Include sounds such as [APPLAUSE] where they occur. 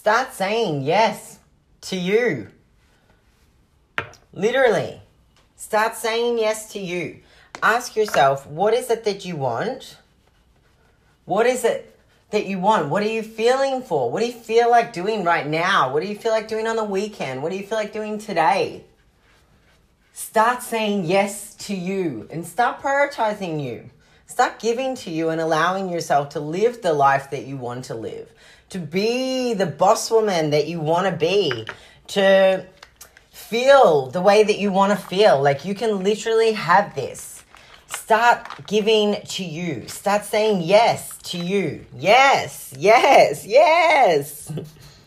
Start saying yes to you. Literally. Start saying yes to you. Ask yourself, what is it that you want? What is it that you want? What are you feeling for? What do you feel like doing right now? What do you feel like doing on the weekend? What do you feel like doing today? Start saying yes to you and start prioritizing you. Start giving to you and allowing yourself to live the life that you want to live, to be the boss woman that you want to be, to feel the way that you want to feel. Like you can literally have this. Start giving to you. Start saying yes to you. Yes, yes, yes. [LAUGHS]